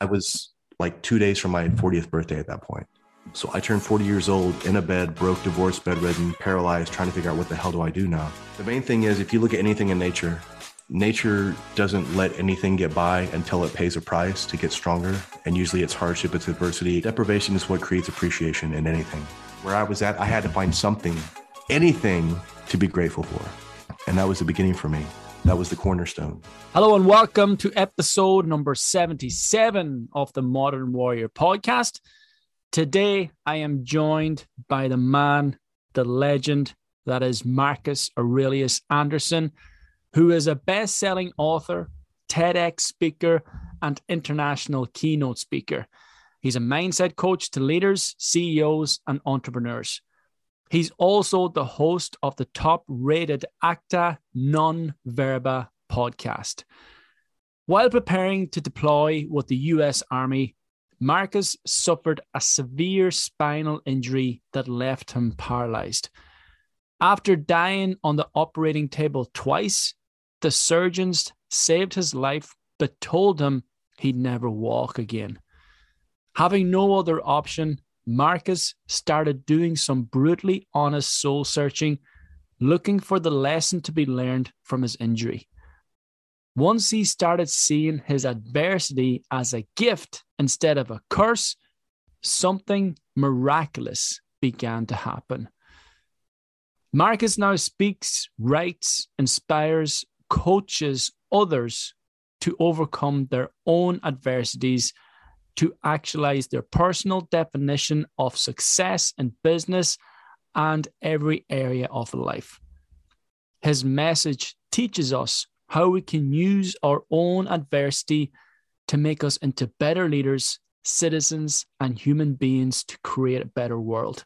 I was like two days from my 40th birthday at that point. So I turned 40 years old in a bed, broke, divorced, bedridden, paralyzed, trying to figure out what the hell do I do now. The main thing is if you look at anything in nature, nature doesn't let anything get by until it pays a price to get stronger. And usually it's hardship, it's adversity. Deprivation is what creates appreciation in anything. Where I was at, I had to find something, anything to be grateful for. And that was the beginning for me. That was the cornerstone. Hello and welcome to episode number 77 of the Modern Warrior podcast. Today I am joined by the man, the legend that is Marcus Aurelius Anderson, who is a best selling author, TEDx speaker, and international keynote speaker. He's a mindset coach to leaders, CEOs, and entrepreneurs. He's also the host of the top rated Acta Non Verba podcast. While preparing to deploy with the US Army, Marcus suffered a severe spinal injury that left him paralyzed. After dying on the operating table twice, the surgeons saved his life but told him he'd never walk again. Having no other option, Marcus started doing some brutally honest soul searching, looking for the lesson to be learned from his injury. Once he started seeing his adversity as a gift instead of a curse, something miraculous began to happen. Marcus now speaks, writes, inspires, coaches others to overcome their own adversities to actualize their personal definition of success in business and every area of life. His message teaches us how we can use our own adversity to make us into better leaders, citizens, and human beings to create a better world.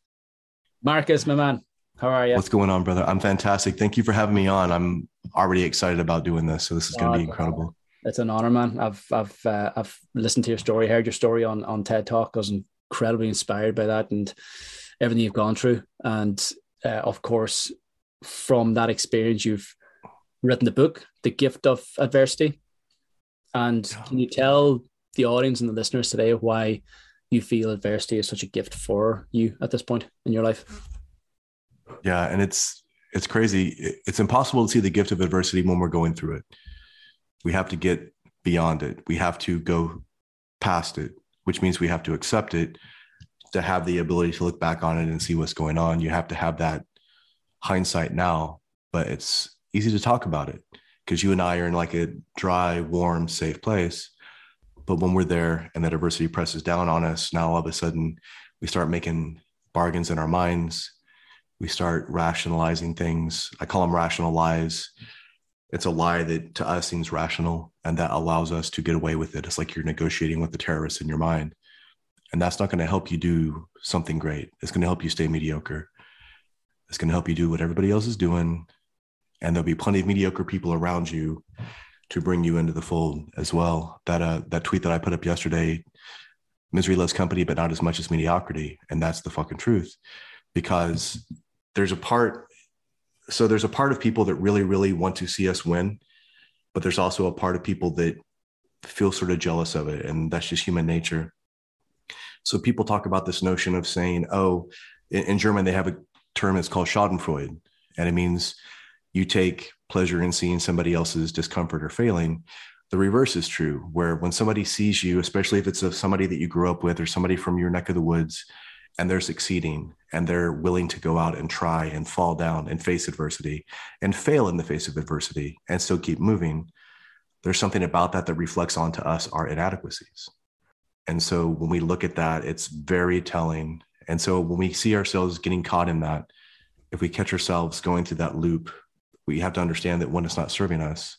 Marcus, my man, how are you? What's going on, brother? I'm fantastic. Thank you for having me on. I'm already excited about doing this. So this is going to be incredible it's an honor, man. I've I've uh, I've listened to your story, heard your story on on TED Talk. I was incredibly inspired by that and everything you've gone through. And uh, of course, from that experience, you've written the book, The Gift of Adversity. And can you tell the audience and the listeners today why you feel adversity is such a gift for you at this point in your life? Yeah, and it's it's crazy. It's impossible to see the gift of adversity when we're going through it we have to get beyond it. We have to go past it, which means we have to accept it to have the ability to look back on it and see what's going on. You have to have that hindsight now, but it's easy to talk about it because you and I are in like a dry, warm, safe place. But when we're there and that adversity presses down on us, now all of a sudden we start making bargains in our minds. We start rationalizing things. I call them rational lies it's a lie that to us seems rational and that allows us to get away with it. It's like you're negotiating with the terrorists in your mind. And that's not going to help you do something great. It's going to help you stay mediocre. It's going to help you do what everybody else is doing. And there'll be plenty of mediocre people around you to bring you into the fold as well. That uh, that tweet that I put up yesterday, misery loves company, but not as much as mediocrity. And that's the fucking truth. Because there's a part so there's a part of people that really really want to see us win but there's also a part of people that feel sort of jealous of it and that's just human nature. So people talk about this notion of saying oh in, in german they have a term that's called schadenfreude and it means you take pleasure in seeing somebody else's discomfort or failing. The reverse is true where when somebody sees you especially if it's a, somebody that you grew up with or somebody from your neck of the woods and they're succeeding and they're willing to go out and try and fall down and face adversity and fail in the face of adversity and still keep moving there's something about that that reflects onto us our inadequacies. And so when we look at that it's very telling. And so when we see ourselves getting caught in that if we catch ourselves going through that loop we have to understand that one it's not serving us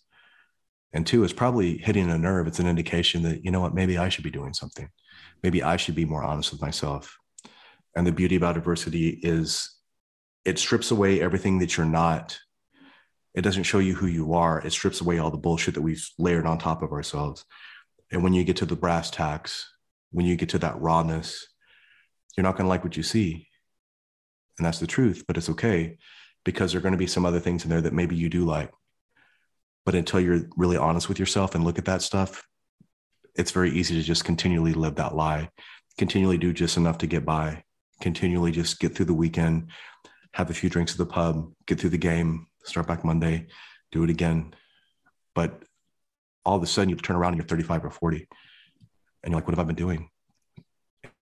and two it's probably hitting a nerve. It's an indication that you know what maybe i should be doing something. Maybe i should be more honest with myself and the beauty about adversity is it strips away everything that you're not. It doesn't show you who you are. It strips away all the bullshit that we've layered on top of ourselves. And when you get to the brass tacks, when you get to that rawness, you're not going to like what you see. And that's the truth, but it's okay because there are going to be some other things in there that maybe you do like. But until you're really honest with yourself and look at that stuff, it's very easy to just continually live that lie, continually do just enough to get by, continually just get through the weekend, have a few drinks at the pub, get through the game, start back Monday, do it again. But all of a sudden you turn around and you're 35 or 40 and you're like, what have I been doing?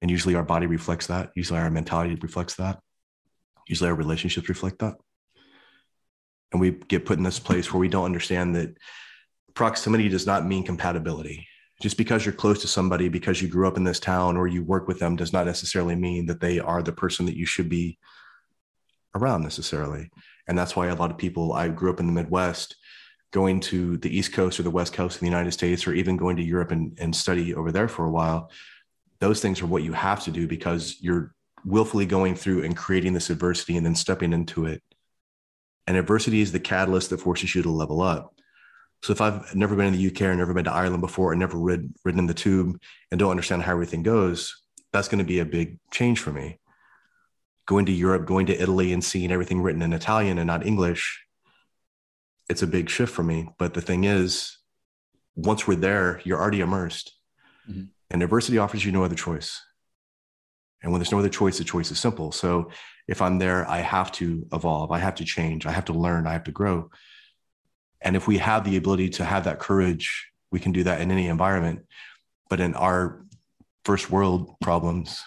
And usually our body reflects that. Usually our mentality reflects that. Usually our relationships reflect that. And we get put in this place where we don't understand that proximity does not mean compatibility. Just because you're close to somebody, because you grew up in this town or you work with them, does not necessarily mean that they are the person that you should be around necessarily. And that's why a lot of people, I grew up in the Midwest, going to the East Coast or the West Coast of the United States, or even going to Europe and, and study over there for a while, those things are what you have to do because you're willfully going through and creating this adversity and then stepping into it. And adversity is the catalyst that forces you to level up. So if I've never been in the UK or never been to Ireland before and never rid, ridden in the tube and don't understand how everything goes, that's going to be a big change for me going to Europe, going to Italy and seeing everything written in Italian and not English, it's a big shift for me. But the thing is, once we're there, you're already immersed. Mm-hmm. And adversity offers you no other choice. And when there's no other choice, the choice is simple. So if I'm there, I have to evolve, I have to change, I have to learn, I have to grow. And if we have the ability to have that courage, we can do that in any environment. But in our first world problems,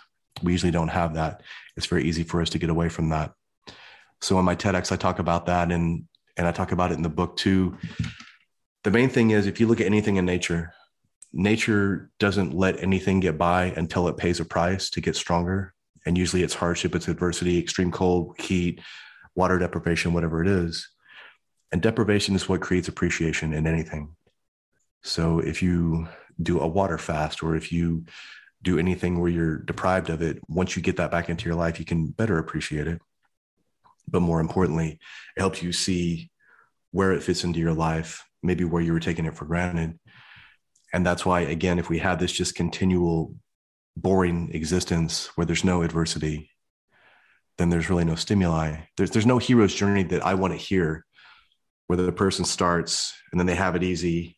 we usually don't have that. It's very easy for us to get away from that. So in my TEDx, I talk about that and and I talk about it in the book too. The main thing is if you look at anything in nature, nature doesn't let anything get by until it pays a price to get stronger. And usually it's hardship, it's adversity, extreme cold, heat, water deprivation, whatever it is. And deprivation is what creates appreciation in anything. So if you do a water fast or if you do anything where you're deprived of it, once you get that back into your life, you can better appreciate it. But more importantly, it helps you see where it fits into your life, maybe where you were taking it for granted. And that's why, again, if we have this just continual boring existence where there's no adversity, then there's really no stimuli. There's, there's no hero's journey that I want to hear where the person starts and then they have it easy.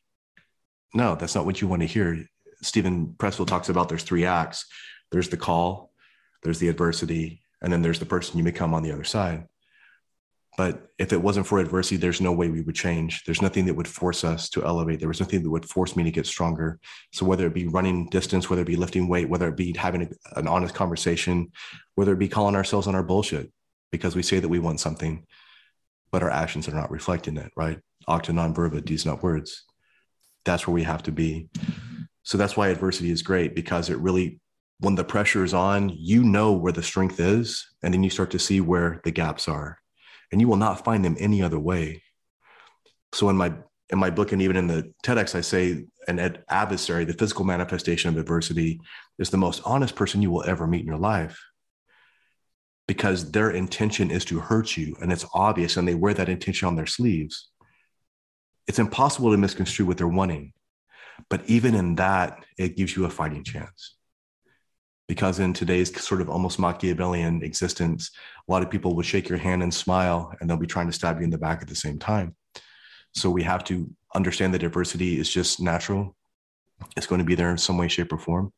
No, that's not what you want to hear. Steven Pressfield talks about there's three acts there's the call, there's the adversity, and then there's the person you become on the other side. But if it wasn't for adversity, there's no way we would change. There's nothing that would force us to elevate. There was nothing that would force me to get stronger. So whether it be running distance, whether it be lifting weight, whether it be having a, an honest conversation, whether it be calling ourselves on our bullshit because we say that we want something, but our actions are not reflecting it, right? Acta non verba, deeds not words. That's where we have to be. So that's why adversity is great because it really, when the pressure is on, you know where the strength is, and then you start to see where the gaps are, and you will not find them any other way. So in my in my book and even in the TEDx, I say an ad- adversary, the physical manifestation of adversity, is the most honest person you will ever meet in your life because their intention is to hurt you and it's obvious and they wear that intention on their sleeves. It's impossible to misconstrue what they're wanting. But even in that, it gives you a fighting chance. Because in today's sort of almost Machiavellian existence, a lot of people will shake your hand and smile, and they'll be trying to stab you in the back at the same time. So we have to understand that diversity is just natural. It's going to be there in some way, shape, or form.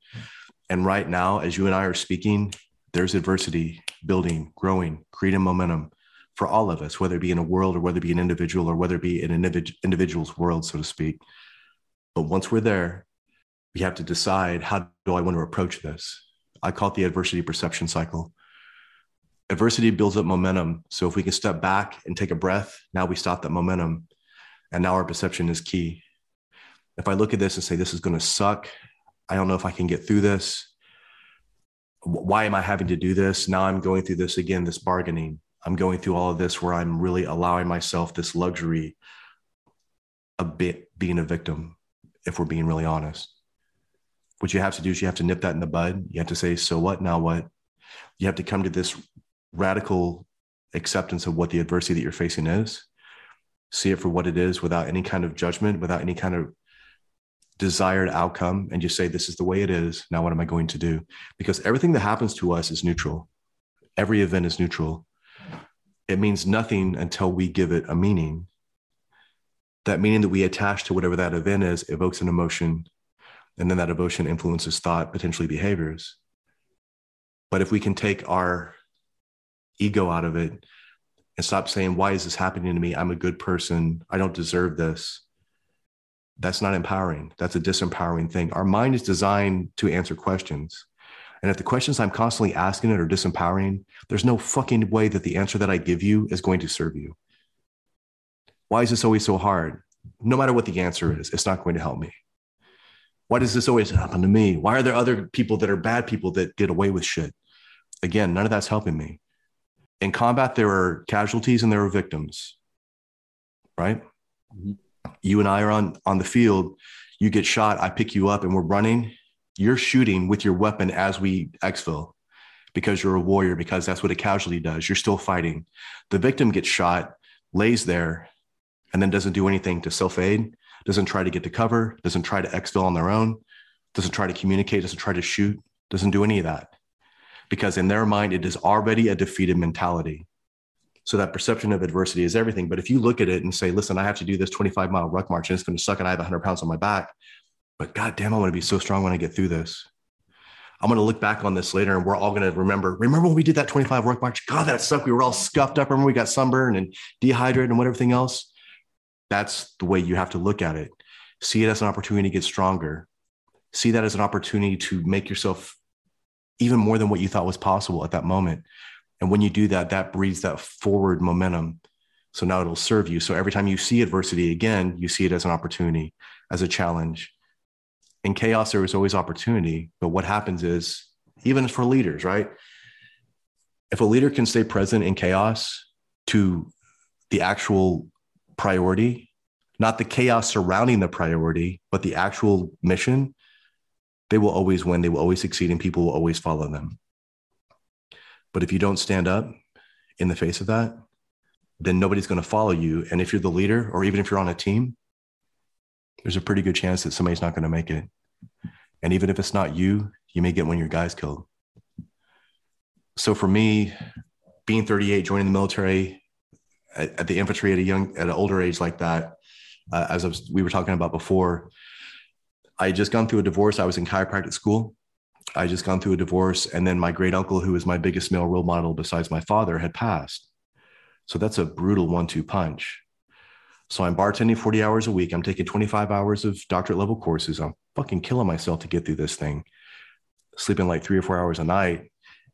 And right now, as you and I are speaking, there's adversity building, growing, creating momentum for all of us, whether it be in a world or whether it be an individual or whether it be an individual's world, so to speak. But once we're there, we have to decide how do I want to approach this? I call it the adversity perception cycle. Adversity builds up momentum. So if we can step back and take a breath, now we stop that momentum. And now our perception is key. If I look at this and say, this is going to suck, I don't know if I can get through this. Why am I having to do this? Now I'm going through this again, this bargaining. I'm going through all of this where I'm really allowing myself this luxury of being a victim if we're being really honest. What you have to do is you have to nip that in the bud. You have to say, so what? Now what? You have to come to this radical acceptance of what the adversity that you're facing is, see it for what it is without any kind of judgment, without any kind of desired outcome, and just say, this is the way it is. Now, what am I going to do? Because everything that happens to us is neutral. Every event is neutral. It means nothing until we give it a meaning that meaning that we attach to whatever that event is evokes an emotion And then that emotion influences thought, potentially behaviors. But if we can take our ego out of it and stop saying, Why is this happening to me? I'm a good person. I don't deserve this. That's not empowering. That's a disempowering thing. Our mind is designed to answer questions. And if the questions I'm constantly asking it are disempowering, there's no fucking way that the answer that I give you is going to serve you. Why is this always so hard? No matter what the answer is, it's not going to help me. Why does this always happen to me? Why are there other people that are bad people that get away with shit? Again, none of that's helping me. In combat, there are casualties and there are victims, right? Mm-hmm. You and I are on, on the field. You get shot. I pick you up and we're running you're shooting with your weapon as we exfil because you're a warrior, because that's what a casualty does. You're still fighting. The victim gets shot, lays there, and then doesn't do anything to self aid, doesn't try to get to cover, doesn't try to exfil on their own, doesn't try to communicate, doesn't try to shoot, doesn't do any of that. Because in their mind, it is already a defeated mentality. So that perception of adversity is everything. But if you look at it and say, listen, I have to do this 25 mile ruck march and it's going to suck and I have 100 pounds on my back, but God damn, I want to be so strong when I get through this. I'm going to look back on this later and we're all going to remember. Remember when we did that 25 ruck march? God, that sucked. We were all scuffed up. Remember we got sunburned and dehydrated and what everything else? That's the way you have to look at it. See it as an opportunity to get stronger. See that as an opportunity to make yourself even more than what you thought was possible at that moment. And when you do that, that breeds that forward momentum. So now it'll serve you. So every time you see adversity again, you see it as an opportunity, as a challenge. In chaos there is always opportunity. But what happens is even for leaders right? If a leader can stay present in chaos to the actual priority not the chaos surrounding the priority but the actual mission they will always win. They will always succeed and people will always follow them but if you don't stand up in the face of that then nobody's going to follow you and if you're the leader or even if you're on a team there's a pretty good chance that somebody's not going to make it. And even if it's not you, you may get one of your guys killed. So for me, being 38, joining the military at, at the infantry at a young, at an older age like that, uh, as was, we were talking about before, I had just gone through a divorce. I was in chiropractic school. I just gone through a divorce, and then my great uncle, who was my biggest male role model besides my father, had passed. So that's a brutal one-two punch. So I'm bartending 40 hours a week. I'm taking 25 hours of doctorate level courses. I'm fucking killing myself to get through this thing, sleeping like three or four hours a night.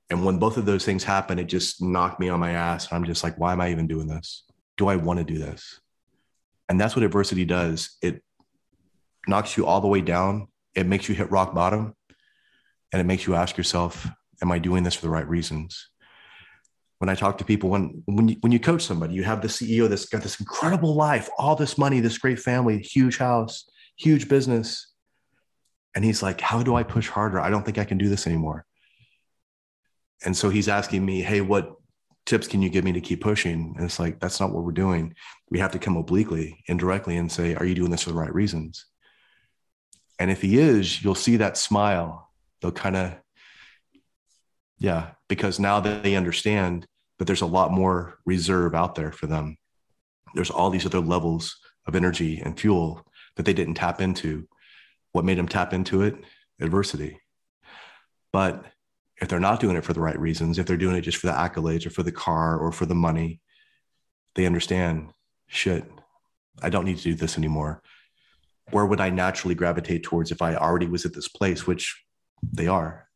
And when both of those things happen, it just knocked me on my ass. I'm just like, why am I even doing this? Do I want to do this? And that's what adversity does. It knocks you all the way down. It makes you hit rock bottom. And it makes you ask yourself, am I doing this for the right reasons? when I talk to people, when when you, when you coach somebody, you have the CEO that's got this incredible life, all this money, this great family, huge house, huge business, and he's like, "How do I push harder? I don't think I can do this anymore." And so he's asking me, "Hey, what tips can you give me to keep pushing?" And it's like, that's not what we're doing. We have to come obliquely, indirectly, and say, "Are you doing this for the right reasons?" And if he is, you'll see that smile. They'll kind of yeah, because now they understand that there's a lot more reserve out there for them. There's all these other levels of energy and fuel that they didn't tap into. What made them tap into it? Adversity. But if they're not doing it for the right reasons, if they're doing it just for the accolades or for the car or for the money, they understand shit, I don't need to do this anymore. Where would I naturally gravitate towards if I already was at this place, which they are?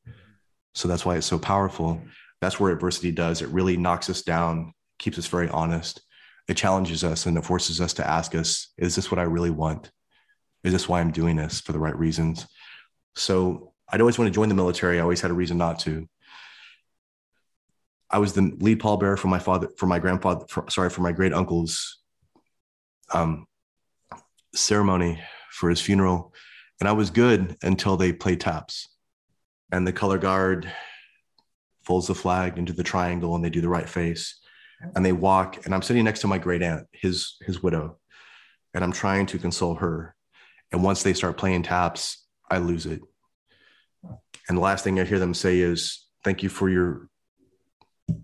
So that's why it's so powerful. That's where adversity does. It really knocks us down, keeps us very honest. It challenges us and it forces us to ask us, is this what I really want? Is this why I'm doing this for the right reasons? So I'd always want to join the military. I always had a reason not to. I was the lead pallbearer for my father, for my grandfather, for, sorry, for my great uncle's um, ceremony for his funeral. And I was good until they played taps and the color guard folds the flag into the triangle and they do the right face and they walk. And i'm sitting next to my great aunt his his widow and i'm trying to console her. And once they start playing taps i lose it. And the last thing i hear them say is thank you for your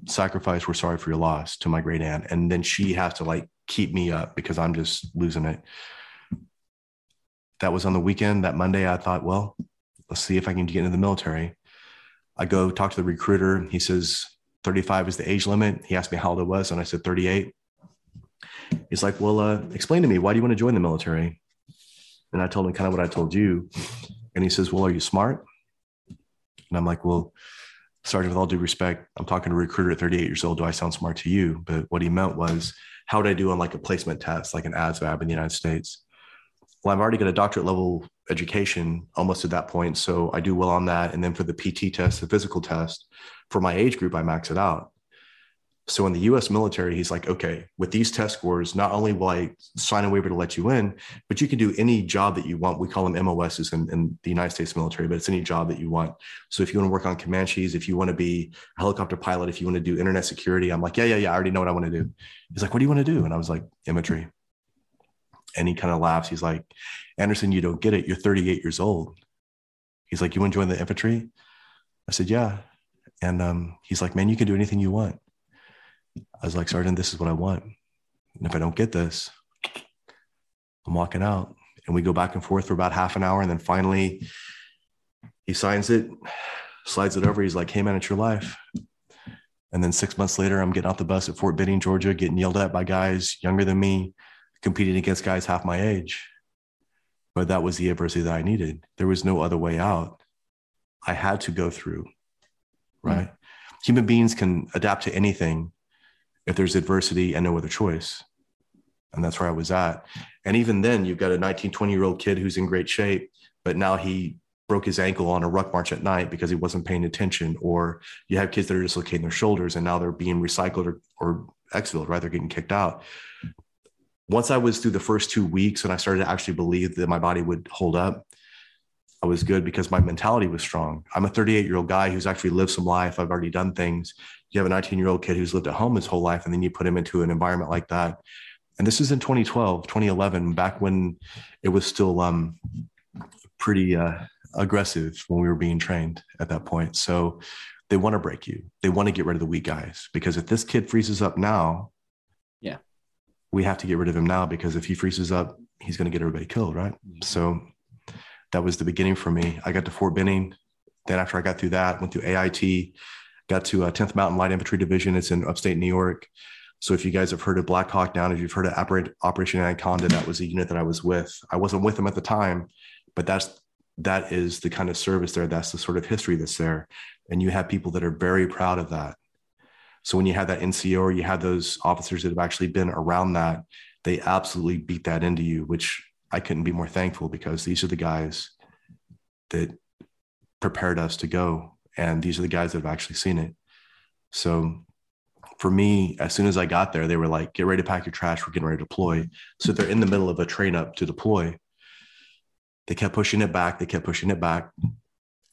sacrifice. We're sorry for your loss to my great aunt. And then she has to like keep me up because i'm just losing it. That was on the weekend. That Monday, I thought, well, let's see if I can get into the military. I go talk to the recruiter. He says 35 is the age limit. He asked me how old I was, and I said 38. He's like, well, uh, explain to me, why do you want to join the military? And I told him kind of what I told you. And he says, well, are you smart? And I'm like, well, Sergeant, with all due respect, I'm talking to a recruiter at 38 years old. Do I sound smart to you? But what he meant was, how would I do on like a placement test, like an ASVAB in the United States? Well, I've already got a doctorate level education almost at that point. So I do well on that. And then for the PT test, the physical test, for my age group, I max it out. So in the US military, he's like, okay, with these test scores, not only will I sign a waiver to let you in, but you can do any job that you want. We call them MOSs in, in the United States military, but it's any job that you want. So if you want to work on Comanches, if you want to be a helicopter pilot, if you want to do internet security, I'm like, yeah, yeah, yeah, I already know what I want to do. He's like, what do you want to do? And I was like, infantry. And he kind of laughs. He's like, Anderson, you don't get it. You're 38 years old. He's like, you want to join the infantry? I said, yeah. And um, he's like, man, you can do anything you want. I was like, Sergeant, this is what I want. And if I don't get this, I'm walking out. And we go back and forth for about half an hour. And then finally, he signs it, slides it over. He's like, hey, man, it's your life. And then six months later, I'm getting off the bus at Fort Benning, Georgia, getting yelled at by guys younger than me, competing against guys half my age. But that was the adversity that I needed. There was no other way out. I had to go through, right? Mm-hmm. Human beings can adapt to anything if there's adversity and no other choice. And that's where I was at. And even then, you've got a 19, 20 year old kid who's in great shape, but now he broke his ankle on a ruck march at night because he wasn't paying attention. Or you have kids that are dislocating their shoulders and now they're being recycled or, or exfilled, right? They're getting kicked out. Once I was through the first two weeks and I started to actually believe that my body would hold up, I was good because my mentality was strong. I'm a 38 year old guy who's actually lived some life. I've already done things. You have a 19 year old kid who's lived at home his whole life, and then you put him into an environment like that. And this is in 2012, 2011, back when it was still um, pretty uh, aggressive when we were being trained at that point. So they want to break you. They want to get rid of the weak guys because if this kid freezes up now, we have to get rid of him now because if he freezes up, he's going to get everybody killed, right? Mm-hmm. So that was the beginning for me. I got to Fort Benning. Then after I got through that, went through AIT, got to a uh, 10th Mountain Light Infantry Division. It's in upstate New York. So if you guys have heard of Black Hawk Down, if you've heard of Operation Anaconda, that was a unit that I was with. I wasn't with them at the time, but that's that is the kind of service there. That's the sort of history that's there. And you have people that are very proud of that. So when you have that NCO or you have those officers that have actually been around that, they absolutely beat that into you, which I couldn't be more thankful because these are the guys that prepared us to go. And these are the guys that have actually seen it. So for me, as soon as I got there, they were like, get ready to pack your trash. We're getting ready to deploy. So they're in the middle of a train up to deploy. They kept pushing it back. They kept pushing it back.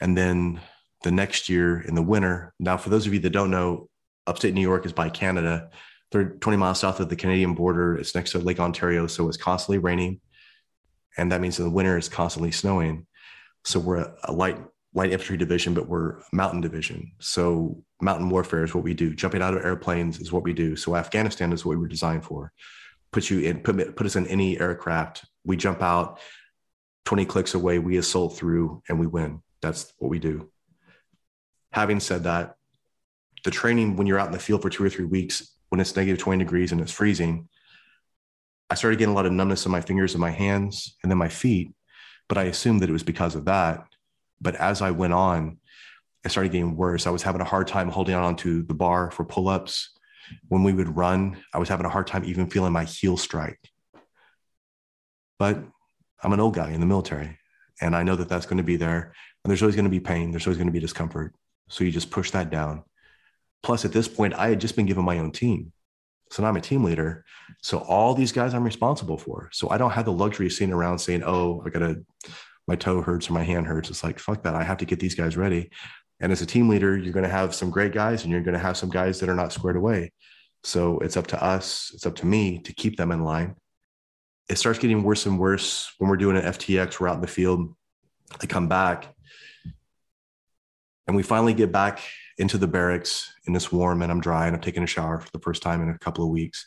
And then the next year in the winter, now, for those of you that don't know, upstate New York is by Canada. They're 20 miles south of the Canadian border. It's next to Lake Ontario. So it's constantly raining and that means in the winter it's constantly snowing. So we're a, light light infantry division, but we're mountain division. So mountain warfare is what we do. Jumping out of airplanes is what we do. So Afghanistan is what we were designed for. Put you in, put, put us in any aircraft. We jump out 20 clicks away, we assault through and we win. That's what we do. Having said that, the training when you're out in the field for two or three weeks, when it's negative 20 degrees and it's freezing, I started getting a lot of numbness in my fingers and my hands and then my feet, but I assumed that it was because of that. But as I went on, it started getting worse. I was having a hard time holding on to the bar for pull ups. When we would run, I was having a hard time even feeling my heel strike. But I'm an old guy in the military, and I know that that's going to be there. And there's always going to be pain, there's always going to be discomfort. So you just push that down. Plus, at this point, I had just been given my own team. So now I'm a team leader. So all these guys I'm responsible for. So I don't have the luxury of sitting around saying, oh, I got to, my toe hurts or my hand hurts. It's like, fuck that. I have to get these guys ready. And as a team leader, you're going to have some great guys and you're going to have some guys that are not squared away. So it's up to us, it's up to me to keep them in line. It starts getting worse and worse when we're doing an FTX, we're out in the field. I come back and we finally get back into the barracks and it's warm and I'm dry and I'm taking a shower for the first time in a couple of weeks.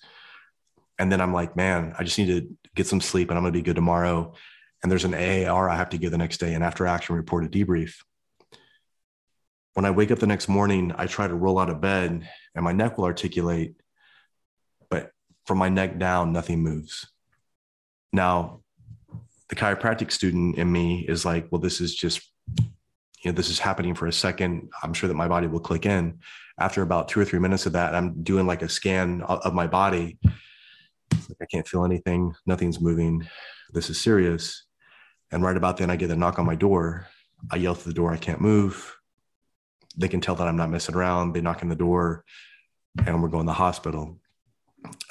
And then I'm like, man, I just need to get some sleep and I'm going to be good tomorrow. and there's an AAR I have to give the next day, an after action report, a debrief. When I wake up the next morning, I try to roll out of bed and my neck will articulate, but from my neck down, nothing moves. Now, the chiropractic student in me is like, well, this is just, you know, this is happening for a second. I'm sure that my body will click in. After about two or three minutes of that, I'm doing like a scan of my body. Like I can't feel anything, nothing's moving. This is serious. And right about then, I get a knock on my door. I yell through the door, I can't move. They can tell that I'm not messing around. They knock on the door, and we're going to the hospital.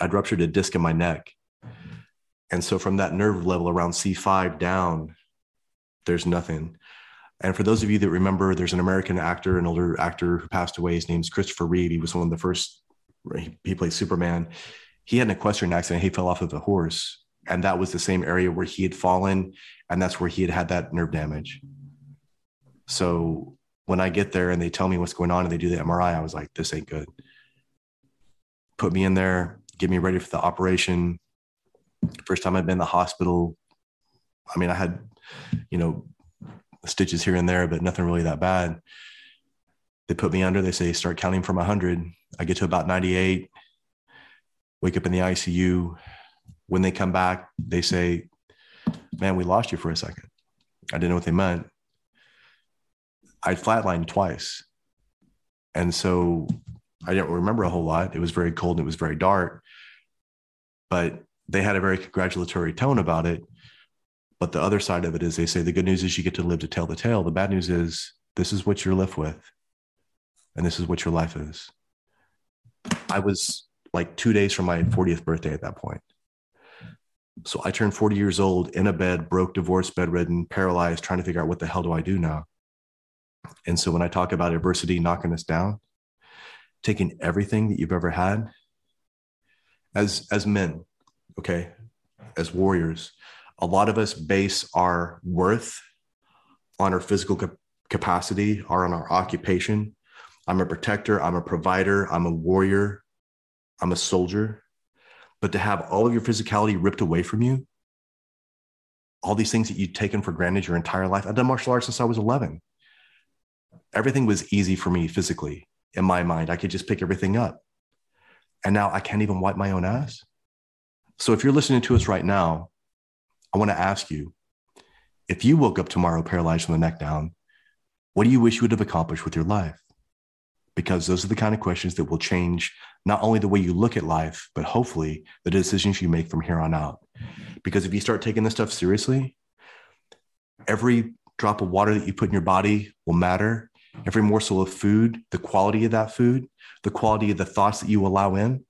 I'd ruptured a disc in my neck. And so from that nerve level around C5 down, there's nothing. And for those of you that remember, there's an American actor, an older actor who passed away. His name's Christopher Reeve. He was one of the first, he, he played Superman. He had an equestrian accident. He fell off of a horse. And that was the same area where he had fallen and that's where he had had that nerve damage. So when I get there and they tell me what's going on and they do the MRI, I was like, this ain't good. Put me in there, get me ready for the operation. First time I've been in the hospital. I mean, I had, you know, stitches here and there, but nothing really that bad. They put me under, they say, start counting from 100. I get to about 98, wake up in the ICU. When they come back, they say, man, we lost you for a second. I didn't know what they meant. I flatlined twice. And so I didn't remember a whole lot. It was very cold and it was very dark. But they had a very congratulatory tone about it. But the other side of it is they say the good news is you get to live to tell the tale. The bad news is this is what you're left with. And this is what your life is. I was like two days from my 40th birthday at that point. So I turned 40 years old in a bed, broke, divorced, bedridden, paralyzed, trying to figure out what the hell do I do now? And so when I talk about adversity knocking us down, taking everything that you've ever had as as men, okay, as warriors, a lot of us base our worth on our physical capacity or on our occupation. I'm a protector, I'm a provider, I'm a warrior, I'm a soldier. But to have all of your physicality ripped away from you, all these things that you've taken for granted your entire life. I've done martial arts since I was 11. Everything was easy for me physically in my mind. I could just pick everything up. And now I can't even wipe my own ass. So if you're listening to us right now, I want to ask you if you woke up tomorrow paralyzed from the neck down, what do you wish you would have accomplished with your life? Because those are the kind of questions that will change not only the way you look at life, but hopefully the decisions you make from here on out. Because if you start taking this stuff seriously, every drop of water that you put in your body will matter. Every morsel of food, the quality of that food, the quality of the thoughts that you allow in,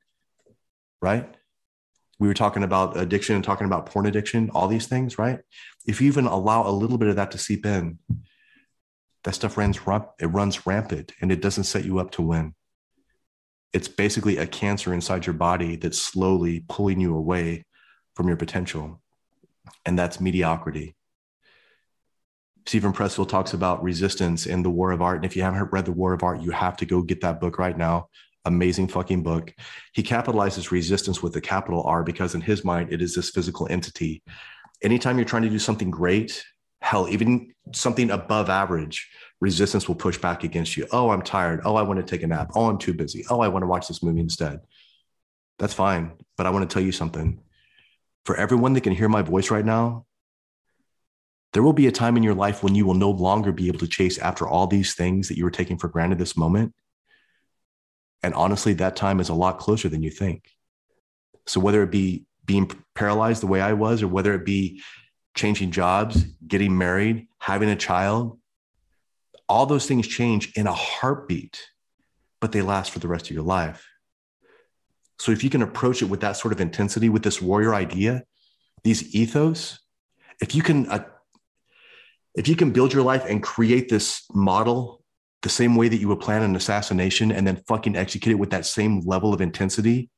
right? We were talking about addiction and talking about porn addiction, all these things, right? If you even allow a little bit of that to seep in, that stuff runs it runs rampant and it doesn't set you up to win it's basically a cancer inside your body that's slowly pulling you away from your potential. And that's mediocrity. Steven Pressfield talks about resistance in The War of Art. And if you haven't read The War of Art, you have to go get that book right now. Amazing fucking book. He capitalizes resistance with the capital R because in his mind, it is this physical entity. Anytime you're trying to do something great, hell, even something above average, resistance will push back against you. Oh, I'm tired. Oh, I want to take a nap. Oh, I'm too busy. Oh, I want to watch this movie instead. That's fine. But I want to tell you something. For everyone that can hear my voice right now, there will be a time in your life when you will no longer be able to chase after all these things that you were taking for granted this moment. And honestly, that time is a lot closer than you think. So whether it be being paralyzed the way I was, or whether it be changing jobs, getting married, having a child, all those things change in a heartbeat, but they last for the rest of your life. So if you can approach it with that sort of intensity, with this warrior idea, these ethos, if you can, uh, if you can build your life and create this model the same way that you would plan an assassination and then fucking execute it with that same level of intensity,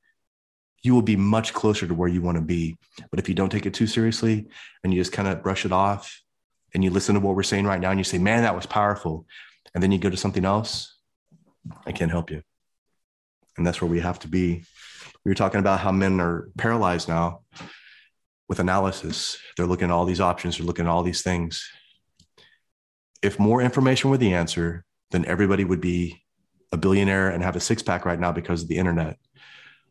you will be much closer to where you want to be. But if you don't take it too seriously and you just kind of brush it off and you listen to what we're saying right now and you say, man, that was powerful. And then you go to something else, I can't help you. And that's where we have to be. We were talking about how men are paralyzed now. with analysis. They're looking at all these options, they're looking at all these things. If more information were the answer, then everybody would be a billionaire and have a six pack right now because of the internet.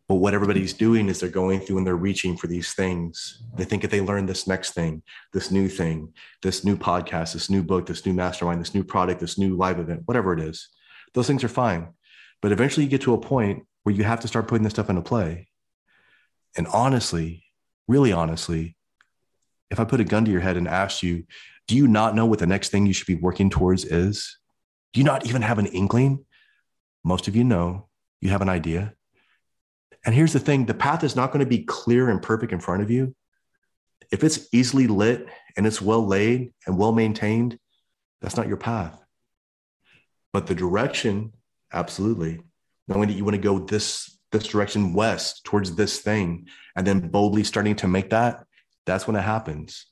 But what everybody's doing is they're going through and they're reaching for these things. They think if they learn this next thing, this new thing, this new podcast, this new book, this new mastermind, this new product, this new live event, whatever it is, those things are fine. But eventually you get to a point where you have to start putting this stuff into play. And honestly, really honestly, if I put a gun to your head and asked you, do you not know what the next thing you should be working towards is? Do you not even have an inkling? Most of you know, you have an idea. And here's the thing the path is not going to be clear and perfect in front of you. If it's easily lit and it's well laid and well maintained, that's not your path. But the direction, absolutely. Knowing that you want to go this this direction west towards this thing and then boldly starting to make that, that's when it happens.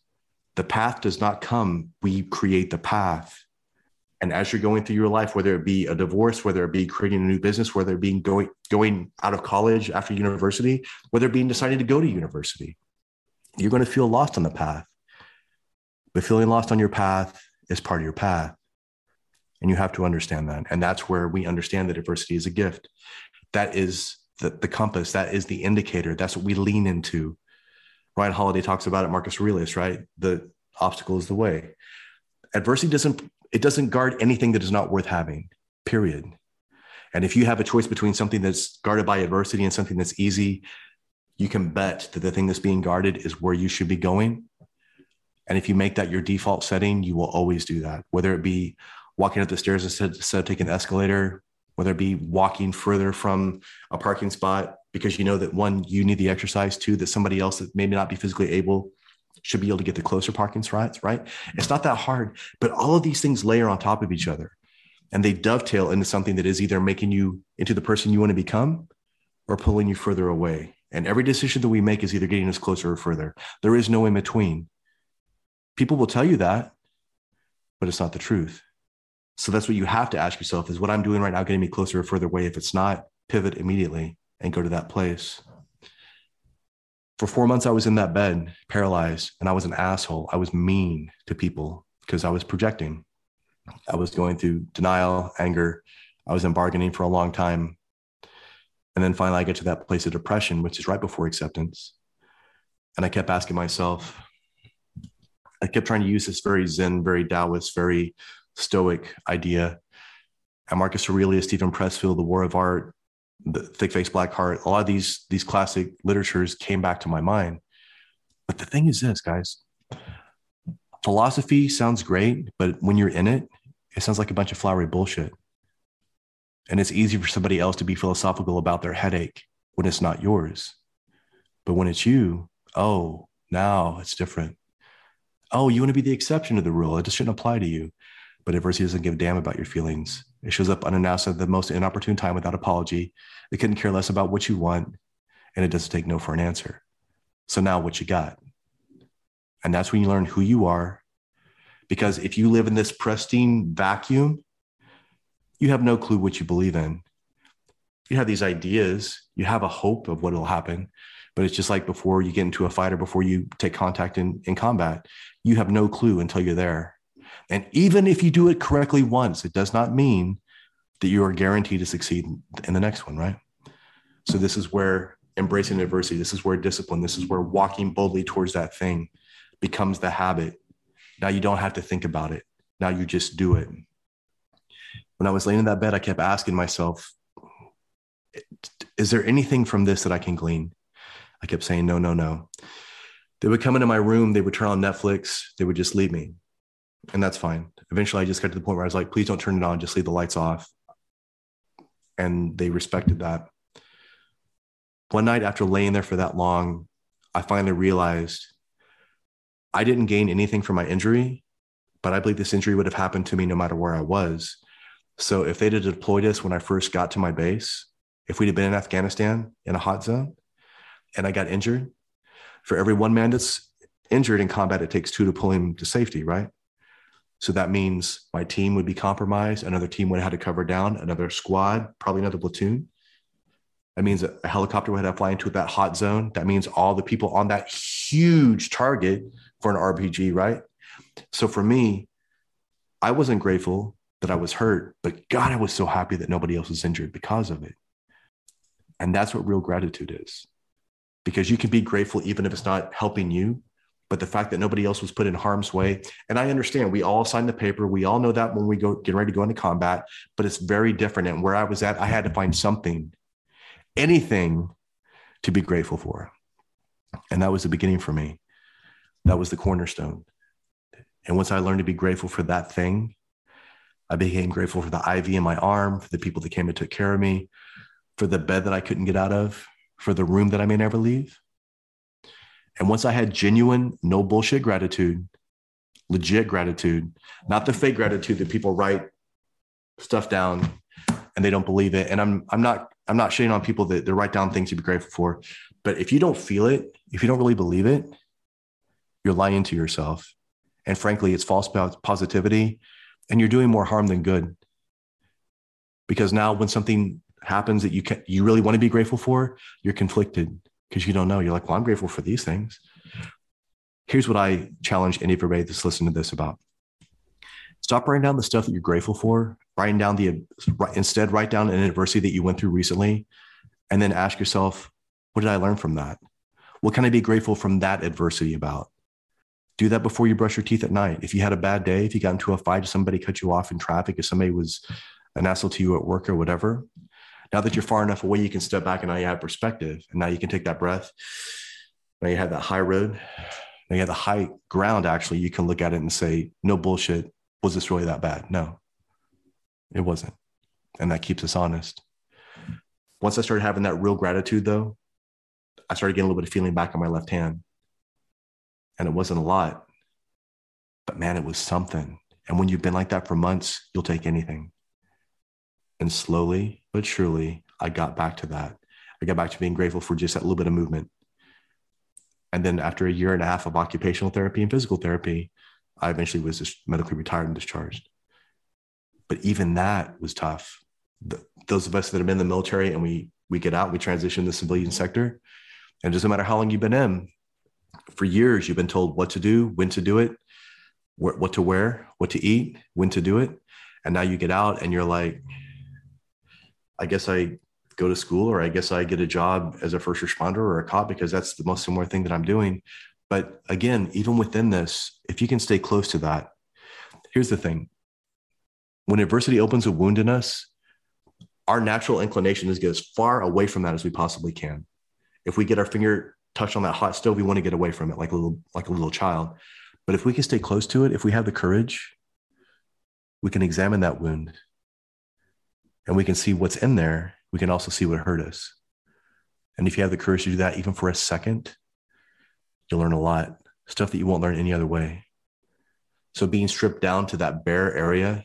The path does not come, we create the path. And as you're going through your life, whether it be a divorce, whether it be creating a new business, whether it be going going out of college after university, whether it be deciding to go to university, you're going to feel lost on the path. But feeling lost on your path is part of your path. And you have to understand that. And that's where we understand that adversity is a gift. That is the, the compass, that is the indicator. That's what we lean into. Ryan Holiday talks about it, Marcus Aurelius, right? The obstacle is the way. Adversity doesn't it doesn't guard anything that is not worth having, period. And if you have a choice between something that's guarded by adversity and something that's easy, you can bet that the thing that's being guarded is where you should be going. And if you make that your default setting, you will always do that, whether it be walking up the stairs instead, of taking the escalator, whether it be walking further from a parking spot because you know that one, you need the exercise, two, that somebody else that maybe not be physically able should be able to get the closer parking spots, right? It's not that hard, but all of these things layer on top of each other and they dovetail into something that is either making you into the person you want to become or pulling you further away. And every decision that we make is either getting us closer or further. There is no in between. People will tell you that, but it's not the truth. So that's what you have to ask yourself is what I'm doing right now getting me closer or further away? If it's not, pivot immediately and go to that place for four months, I was in that bed, paralyzed, and I was an asshole. I was mean to people because I was projecting. I was going through denial, anger. I was in bargaining for a long time. And then finally, I get to that place of depression, which is right before acceptance. And I kept asking myself, I kept trying to use this very Zen, very Taoist, very Stoic idea. And Marcus Aurelius, Steven Pressfield, The War of Art, the thick face black heart a lot of these these classic literatures came back to my mind. But the thing is this guys philosophy sounds great but when you're in it it sounds like a bunch of flowery bullshit. And it's easy for somebody else to be philosophical about their headache when it's not yours. But when it's you oh now it's different. Oh you want to be the exception to the rule. It just shouldn't apply to you. But adversity doesn't give a damn about your feelings it shows up unannounced at the most inopportune time without apology. It couldn't care less about what you want, and it doesn't take no for an answer. So now what you got? And that's when you learn who you are. Because if you live in this pristine vacuum, you have no clue what you believe in. You have these ideas, you have a hope of what will happen, but it's just like before you get into a fight or before you take contact in, in combat, you have no clue until you're there. And even if you do it correctly once, it does not mean that you are guaranteed to succeed in the next one, right? So this is where embracing adversity, this is where discipline, this is where walking boldly towards that thing becomes the habit. Now you don't have to think about it. Now you just do it. When I was laying in that bed, I kept asking myself, is there anything from this that I can glean? I kept saying, no, no, no. They would come into my room, they would turn on Netflix, they would just leave me and that's fine. Eventually, I just got to the point where I was like, please don't turn it on, just leave the lights off. And they respected that. One night after laying there for that long, I finally realized I didn't gain anything from my injury, but I believe this injury would have happened to me no matter where I was. So if they'd have deployed us when I first got to my base, if we'd have been in Afghanistan in a hot zone and I got injured, for every one man that's injured in combat, it takes two to pull him to safety, right? So that means my team would be compromised. Another team would have had to cover down another squad, probably another platoon. That means a helicopter would have to fly into that hot zone. That means all the people on that huge target for an RPG, right? So for me, I wasn't grateful that I was hurt, but God, I was so happy that nobody else was injured because of it. And that's what real gratitude is. Because you can be grateful even if it's not helping you, but the fact that nobody else was put in harm's way. And I understand we all signed the paper. We all know that when we go get ready to go into combat, but it's very different. And where I was at, I had to find something, anything to be grateful for. And that was the beginning for me. That was the cornerstone. And once I learned to be grateful for that thing, I became grateful for the IV in my arm, for the people that came and took care of me, for the bed that I couldn't get out of, for the room that I may never leave. And once I had genuine, no bullshit gratitude, legit gratitude, not the fake gratitude that people write stuff down and they don't believe it. And I'm I'm not I'm not shitting on people that, they write down things to be grateful for. But if you don't feel it, if you don't really believe it, you're lying to yourself. And frankly, it's false positivity and you're doing more harm than good. Because now when something happens that you can you really want to be grateful for, you're conflicted because you don't know. You're like, well, I'm grateful for these things. Here's what I challenge anybody that's listening to this about. Stop writing down the stuff that you're grateful for. Writing down the instead write down an adversity that you went through recently, and then ask yourself, what did I learn from that? What can I be grateful from that adversity about? Do that before you brush your teeth at night. If you had a bad day, if you got into a fight, if somebody cut you off in traffic, if somebody was an asshole to you at work or whatever, now that you're far enough away, you can step back and now you have perspective. And now you can take that breath. Now you have that high road. Now you have the high ground. Actually, you can look at it and say, no bullshit. Was this really that bad? No, it wasn't. And that keeps us honest. Once I started having that real gratitude, though, I started getting a little bit of feeling back on my left hand. And it wasn't a lot, but man, it was something. And when you've been like that for months, you'll take anything. And slowly but surely, I got back to that. I got back to being grateful for just that little bit of movement. And then after a year and a half of occupational therapy and physical therapy, I eventually was just medically retired and discharged. But even that was tough. The, those of us that have been in the military and we we get out, we transition to the civilian sector. And it doesn't matter how long you've been in, for years you've been told what to do, when to do it, wh- what to wear, what to eat, when to do it. And now you get out and you're like, I guess I go to school or I guess I get a job as a first responder or a cop because that's the most similar thing that I'm doing. But again, even within this, if you can stay close to that, here's the thing when adversity opens a wound in us, our natural inclination is to get as far away from that as we possibly can. If we get our finger touched on that hot stove, we want to get away from it like a little like a little child. But if we can stay close to it, if we have the courage, we can examine that wound and we can see what's in there, we can also see what hurt us. And if you have the courage to do that, even for a second, you'll learn a lot, stuff that you won't learn any other way. So being stripped down to that bare area,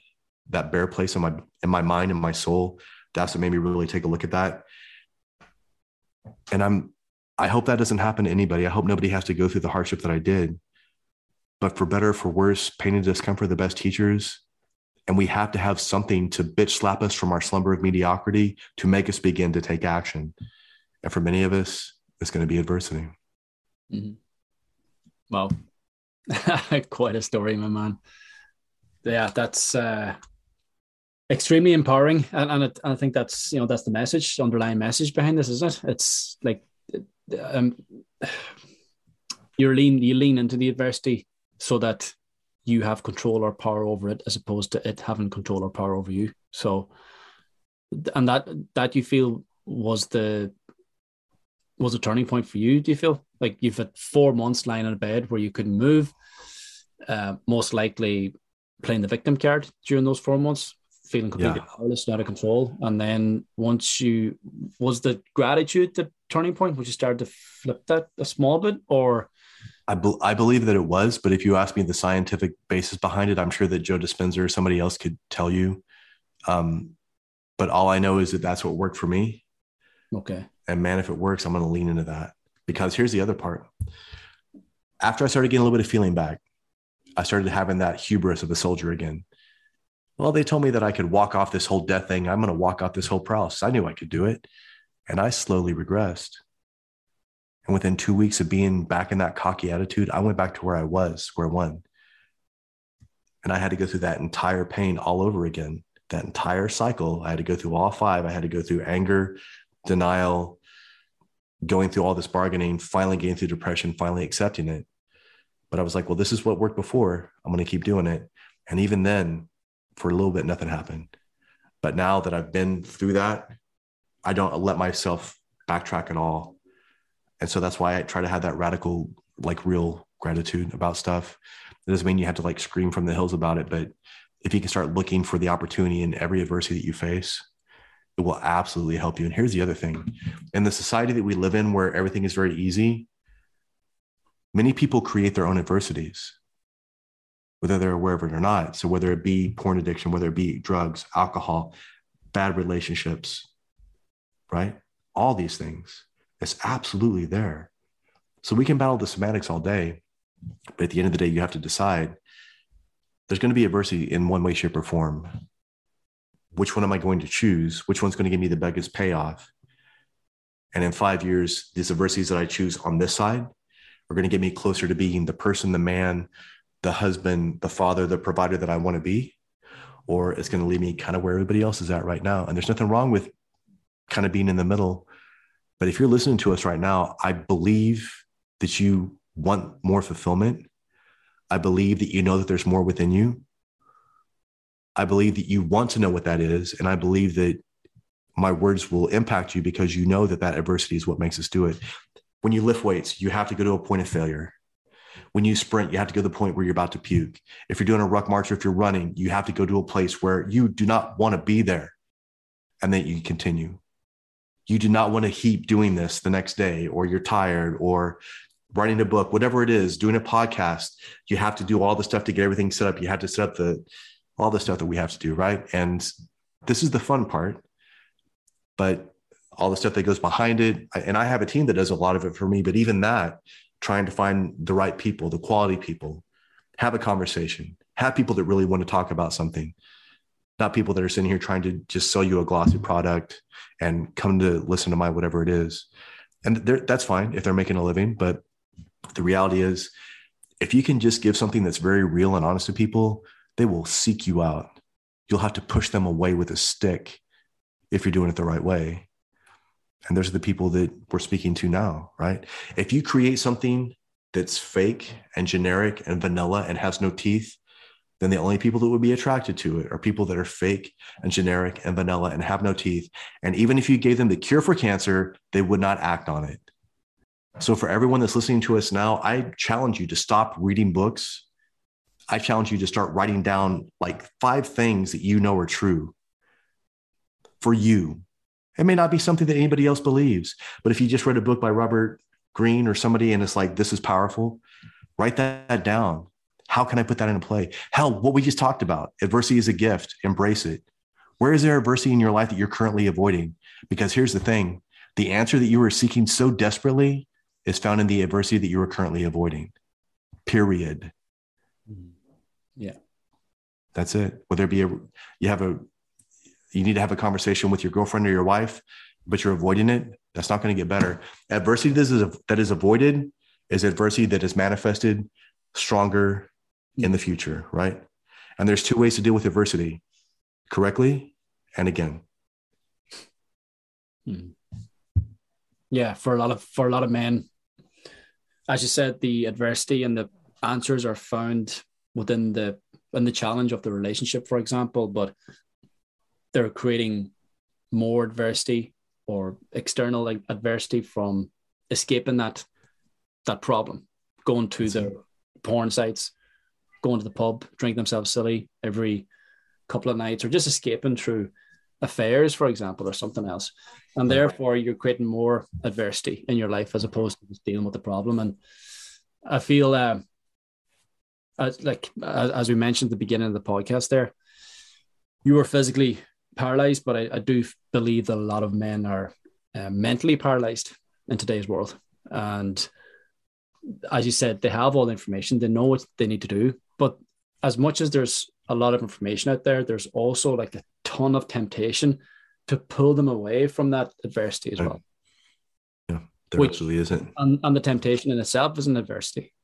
that bare place in my in my mind and my soul, that's what made me really take a look at that. And I'm I hope that doesn't happen to anybody. I hope nobody has to go through the hardship that I did. But for better for worse, pain and discomfort, the best teachers, and we have to have something to bitch slap us from our slumber of mediocrity to make us begin to take action. And for many of us, it's going to be adversity. Mm-hmm. Well, quite a story, my man. Yeah, that's uh, extremely empowering, and, and it, I think that's you know that's the message, underlying message behind this, isn't it? It's like um, you lean you lean into the adversity so that you have control or power over it as opposed to it having control or power over you. So and that that you feel was the was a turning point for you do you feel? Like you've had four months lying in a bed where you couldn't move uh, most likely playing the victim card during those four months feeling completely yeah. powerless out of control. And then once you was the gratitude the turning point? Which you started to flip that a small bit or I, be- I believe that it was, but if you ask me the scientific basis behind it, I'm sure that Joe Dispenza or somebody else could tell you. Um, but all I know is that that's what worked for me. Okay. And man, if it works, I'm going to lean into that because here's the other part. After I started getting a little bit of feeling back, I started having that hubris of a soldier again. Well, they told me that I could walk off this whole death thing. I'm going to walk off this whole process. I knew I could do it. And I slowly regressed. And within two weeks of being back in that cocky attitude, I went back to where I was, square one. And I had to go through that entire pain all over again. That entire cycle, I had to go through all five. I had to go through anger, denial, going through all this bargaining, finally getting through depression, finally accepting it. But I was like, well, this is what worked before. I'm going to keep doing it. And even then, for a little bit, nothing happened. But now that I've been through that, I don't let myself backtrack at all. And so that's why I try to have that radical, like real gratitude about stuff. It doesn't mean you have to like scream from the hills about it, but if you can start looking for the opportunity in every adversity that you face, it will absolutely help you. And here's the other thing in the society that we live in, where everything is very easy, many people create their own adversities, whether they're aware of it or not. So, whether it be porn addiction, whether it be drugs, alcohol, bad relationships, right? All these things, it's absolutely there. So, we can battle the semantics all day. But at the end of the day, you have to decide there's going to be adversity in one way, shape, or form. Which one am I going to choose? Which one's going to give me the biggest payoff? And in five years, these adversities that I choose on this side are going to get me closer to being the person, the man, the husband, the father, the provider that I want to be. Or it's going to leave me kind of where everybody else is at right now. And there's nothing wrong with kind of being in the middle. But if you're listening to us right now, I believe that you want more fulfillment. I believe that you know that there's more within you. I believe that you want to know what that is. And I believe that my words will impact you because you know that that adversity is what makes us do it. When you lift weights, you have to go to a point of failure. When you sprint, you have to go to the point where you're about to puke. If you're doing a ruck march or if you're running, you have to go to a place where you do not want to be there and then you continue. You do not want to keep doing this the next day or you're tired or writing a book, whatever it is, doing a podcast, you have to do all the stuff to get everything set up. You have to set up the all the stuff that we have to do, right? And this is the fun part. But all the stuff that goes behind it, and I have a team that does a lot of it for me, but even that, trying to find the right people, the quality people, have a conversation, have people that really want to talk about something, not people that are sitting here trying to just sell you a glossy product and come to listen to my whatever it is. And that's fine if they're making a living, but the reality is, if you can just give something that's very real and honest to people, they will seek you out. You'll have to push them away with a stick if you're doing it the right way. And those are the people that we're speaking to now, right? If you create something that's fake and generic and vanilla and has no teeth, then the only people that would be attracted to it are people that are fake and generic and vanilla and have no teeth. And even if you gave them the cure for cancer, they would not act on it. So, for everyone that's listening to us now, I challenge you to stop reading books. I challenge you to start writing down like five things that you know are true for you. It may not be something that anybody else believes, but if you just read a book by Robert Greene or somebody and it's like, this is powerful, write that down. How can I put that into play? Hell, what we just talked about adversity is a gift, embrace it. Where is there adversity in your life that you're currently avoiding? Because here's the thing the answer that you are seeking so desperately is found in the adversity that you are currently avoiding. Period. Mm-hmm. Yeah. That's it. Whether it be a, you have a, you need to have a conversation with your girlfriend or your wife, but you're avoiding it. That's not going to get better. Adversity that is, that is avoided is adversity that is manifested stronger in the future, right? And there's two ways to deal with adversity correctly and again. Hmm. Yeah, for a lot of for a lot of men, as you said, the adversity and the answers are found within the in the challenge of the relationship, for example, but they're creating more adversity or external adversity from escaping that that problem, going to That's the it. porn sites, going to the pub, drinking themselves silly every couple of nights, or just escaping through affairs, for example, or something else. And therefore, you're creating more adversity in your life as opposed to just dealing with the problem. And I feel, uh, as, like as, as we mentioned at the beginning of the podcast, there, you were physically paralyzed, but I, I do believe that a lot of men are uh, mentally paralyzed in today's world. And as you said, they have all the information, they know what they need to do. But as much as there's a lot of information out there, there's also like a ton of temptation to pull them away from that adversity as well. Yeah, there Which, absolutely isn't. And, and the temptation in itself is an adversity.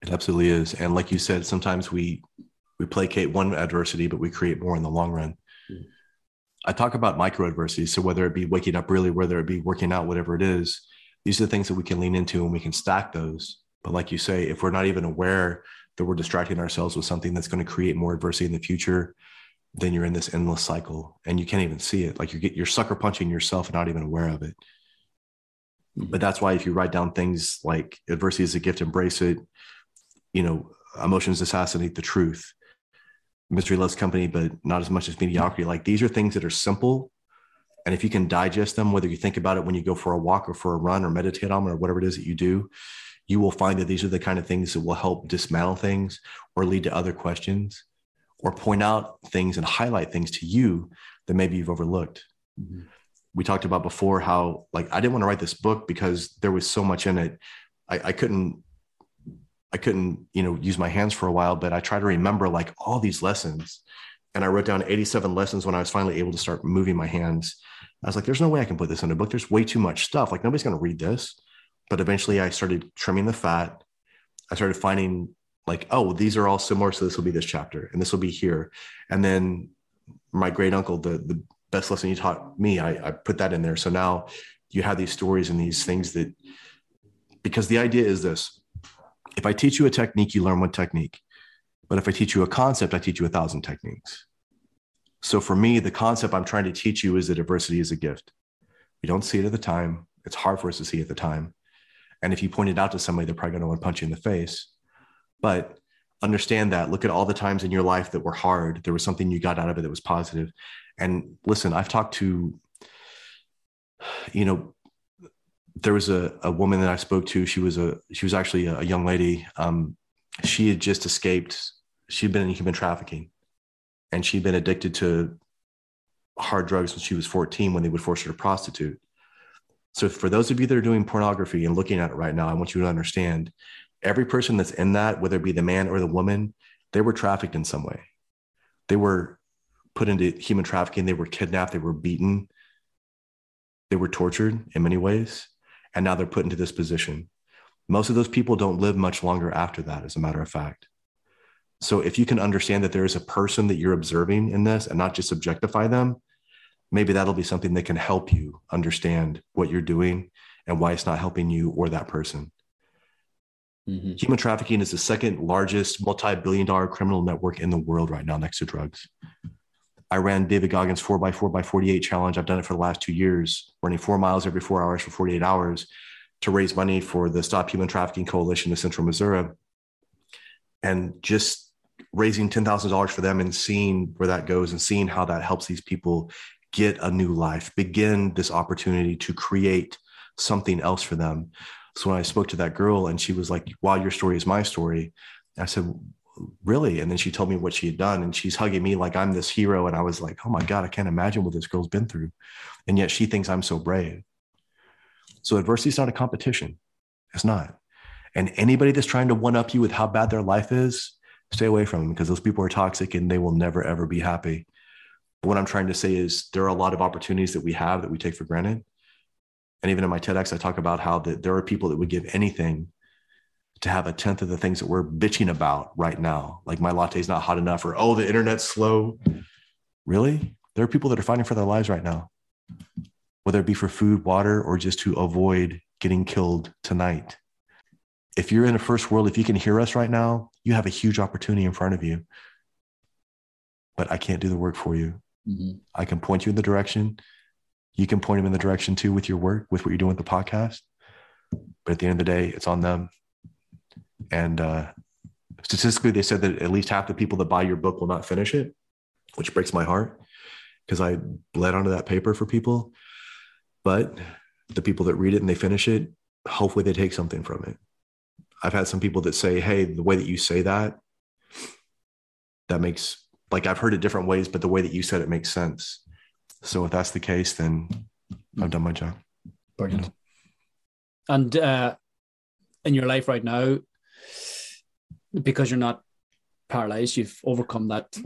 It absolutely is. And like you said, sometimes we we placate one adversity, but we create more in the long run. Mm. I talk about micro adversities. So whether it be waking up early, whether it be working out, whatever it is, these are the things that we can lean into and we can stack those. But like you say, if we're not even aware that we're distracting ourselves with something that's going to create more adversity in the future, then you're in this endless cycle and you can't even see it. Like you get you're sucker punching yourself and not even aware of it. Mm-hmm. But that's why if you write down things like adversity is a gift, embrace it, you know, emotions assassinate the truth. Mystery loves company, but not as much as mediocrity. Like these are things that are simple. And if you can digest them, whether you think about it when you go for a walk or for a run or meditate on them or whatever it is that you do, you will find that these are the kind of things that will help dismantle things or lead to other questions or point out things and highlight things to you that maybe you've overlooked. Mm-hmm. We talked about before how like I didn't want to write this book because there was so much in it. I, I couldn't I couldn't, you know, use my hands for a while, but I try to remember like all these lessons. And I wrote down 87 lessons when I was finally able to start moving my hands. I was like, there's no way I can put this in a book. There's way too much stuff. Like nobody's going to read this. But eventually I started trimming the fat. I started finding like, oh, these are all similar. So this will be this chapter and this will be here. And then my great uncle, the, the best lesson he taught me, I, I put that in there. So now you have these stories and these things that, because the idea is this if I teach you a technique, you learn one technique. But if I teach you a concept, I teach you a thousand techniques. So for me, the concept I'm trying to teach you is that adversity is a gift. We don't see it at the time. It's hard for us to see at the time. And if you point it out to somebody, they're probably going to want to punch you in the face. But understand that. Look at all the times in your life that were hard. There was something you got out of it that was positive. And listen, I've talked to, you know, there was a, a woman that I spoke to. She was a she was actually a, young lady. Um, she had just escaped. She'd been in human trafficking, and she'd been addicted to hard drugs when she was 14 when they would force her to prostitute. So for those of you that are doing pornography and looking at it right now, I want you to understand every person that's in that, whether it be the man or the woman, they were trafficked in some way. They were put into human trafficking, they were kidnapped, they were beaten, they were tortured in many ways, and now they're put into this position. Most of those people don't live much longer after that, as a matter of fact. So if you can understand that there is a person that you're observing in this and not just objectify them, maybe that'll be something that can help you understand what you're doing and why it's not helping you or that person. Mm-hmm. Human trafficking is the second largest multi billion dollar criminal network in the world right now, next to drugs. I ran David Goggins 4x4 by 48 challenge. I've done it for the last two years, running four miles every four hours for 48 hours to raise money for the Stop Human Trafficking Coalition of Central Missouri. And just raising $10,000 for them and seeing where that goes and seeing how that helps these people get a new life, begin this opportunity to create something else for them. So when I spoke to that girl and she was like, wow, your story is my story. I said, really? And then she told me what she had done and she's hugging me like I'm this hero. And I was like, oh my God, I can't imagine what this girl's been through. And yet she thinks I'm so brave. So adversity is not a competition. It's not. And anybody that's trying to one up you with how bad their life is, stay away from them because those people are toxic and they will never, ever be happy. But what I'm trying to say is there are a lot of opportunities that we have that we take for granted. And even in my TEDx, I talk about how that there are people that would give anything to have a tenth of the things that we're bitching about right now. Like my latte is not hot enough, or oh, the internet's slow. Really? There are people that are fighting for their lives right now, whether it be for food, water, or just to avoid getting killed tonight. If you're in a first world, if you can hear us right now, you have a huge opportunity in front of you. But I can't do the work for you. Mm-hmm. I can point you in the direction. You can point them in the direction too with your work, with what you're doing with the podcast. But at the end of the day, it's on them. And uh, statistically, they said that at least half the people that buy your book will not finish it, which breaks my heart because I bled onto that paper for people. But the people that read it and they finish it, hopefully they take something from it. I've had some people that say, Hey, the way that you say that, that makes like I've heard it different ways, but the way that you said it makes sense. So if that's the case, then I've done my job. Brilliant. You know? And uh, in your life right now, because you're not paralyzed, you've overcome that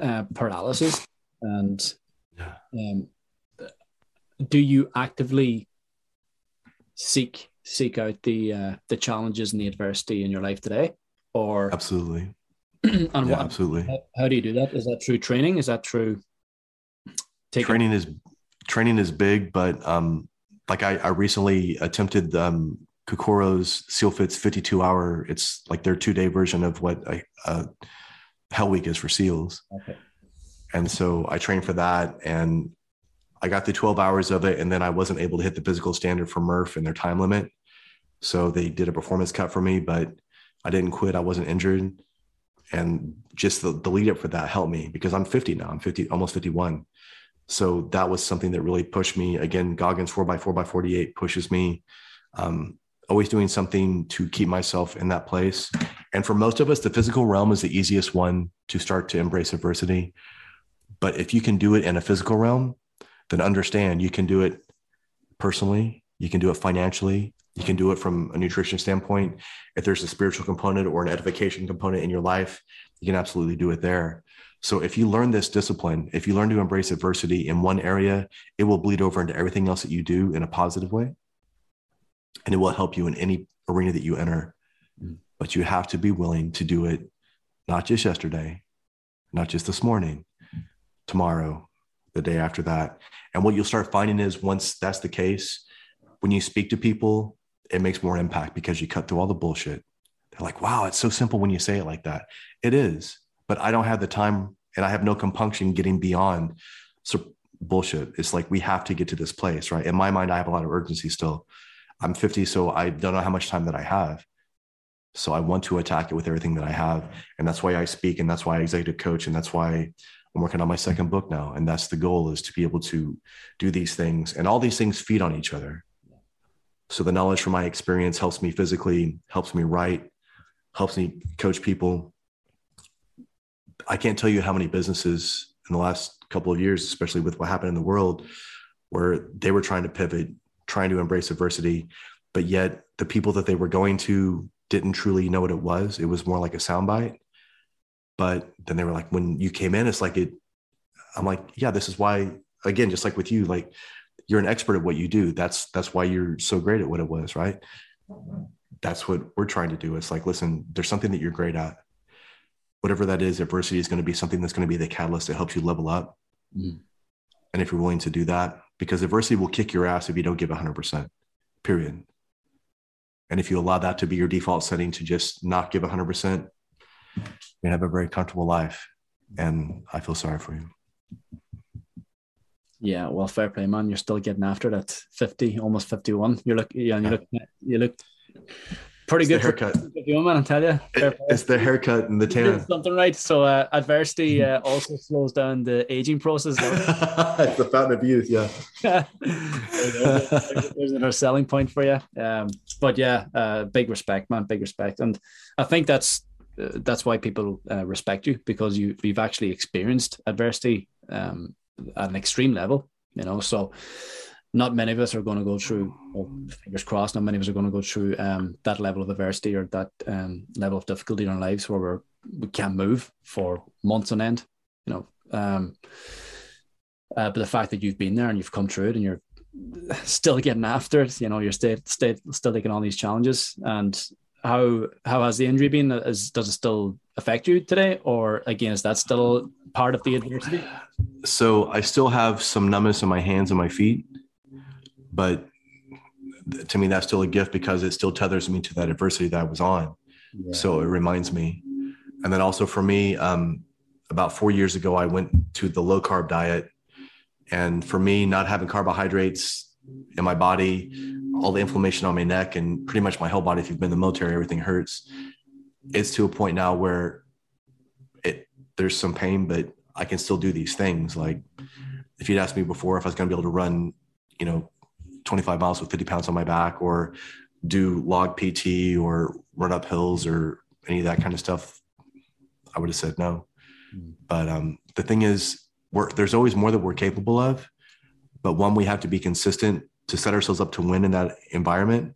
uh, paralysis, and yeah. um, do you actively seek seek out the uh, the challenges and the adversity in your life today or absolutely. and yeah, what, absolutely. How, how do you do that? Is that through training? Is that through taking training is training is big but um like i, I recently attempted um Kokoro's SEALFIT's 52 hour. It's like their two day version of what a, a hell week is for seals. Okay. and so i trained for that and I got the 12 hours of it, and then I wasn't able to hit the physical standard for Murph and their time limit. So they did a performance cut for me, but I didn't quit. I wasn't injured. And just the, the lead up for that helped me because I'm 50 now. I'm 50, almost 51. So that was something that really pushed me. Again, Goggins 4x4 by 48 pushes me. Um, always doing something to keep myself in that place. And for most of us, the physical realm is the easiest one to start to embrace adversity. But if you can do it in a physical realm, then understand you can do it personally, you can do it financially, you can do it from a nutrition standpoint. If there's a spiritual component or an edification component in your life, you can absolutely do it there. So if you learn this discipline, if you learn to embrace adversity in one area, it will bleed over into everything else that you do in a positive way. And it will help you in any arena that you enter. Mm. But you have to be willing to do it not just yesterday, not just this morning, tomorrow, the day after that. And what you'll start finding is once that's the case, when you speak to people, it makes more impact because you cut through all the bullshit. They're like, wow, it's so simple when you say it like that. It is, but I don't have the time and I have no compunction getting beyond so bullshit. It's like we have to get to this place, right? In my mind, I have a lot of urgency still. I'm 50, so I don't know how much time that I have. So I want to attack it with everything that I have. And that's why I speak and that's why I executive coach. And that's why I'm working on my second book now, and that's the goal is to be able to do these things, and all these things feed on each other. So the knowledge from my experience helps me physically, helps me write, helps me coach people. I can't tell you how many businesses in the last couple of years, especially with what happened in the world, where they were trying to pivot, trying to embrace adversity, but yet the people that they were going to didn't truly know what it was. It was more like a soundbite. But then they were like, when you came in, it's like it, I'm like, yeah, this is why, again, just like with you, like you're an expert at what you do. That's, that's why you're so great at what it was. Right. That's what we're trying to do. It's like, listen, there's something that you're great at. Whatever that is, adversity is going to be something that's going to be the catalyst that helps you level up. Mm. And if you're willing to do that, because adversity will kick your ass if you don't give 100%, period. And if you allow that to be your default setting to just not give 100%, you have a very comfortable life. And I feel sorry for you. Yeah, well, fair play, man. You're still getting after that 50, almost 51. You look, yeah, you look, you look pretty it's good haircut. You man, I tell you, it, it's the haircut and the tan. Something right. So uh, adversity uh, also slows down the aging process. it's the fountain of youth. Yeah, there's, there's another selling point for you. Um, but yeah, uh, big respect, man. Big respect, and I think that's uh, that's why people uh, respect you because you you've actually experienced adversity um, at an extreme level. You know, so not many of us are going to go through. Well, fingers crossed, not many of us are going to go through um, that level of adversity or that um, level of difficulty in our lives where we're we can't move for months on end. You know, um, uh, but the fact that you've been there and you've come through it and you're still getting after it, you know, you're still still still taking on these challenges and how how has the injury been? Is, does it still affect you today, or again, is that still part of the adversity? So I still have some numbness in my hands and my feet, but to me, that's still a gift because it still tethers me to that adversity that I was on. Yeah. So it reminds me. And then also for me, um, about four years ago, I went to the low carb diet. And for me, not having carbohydrates in my body, all the inflammation on my neck and pretty much my whole body. If you've been in the military, everything hurts. It's to a point now where it there's some pain, but I can still do these things. Like if you'd asked me before if I was going to be able to run, you know, 25 miles with 50 pounds on my back or do log PT or run up hills or any of that kind of stuff, I would have said no. Mm. But um, the thing is, we're, there's always more that we're capable of. But one, we have to be consistent to set ourselves up to win in that environment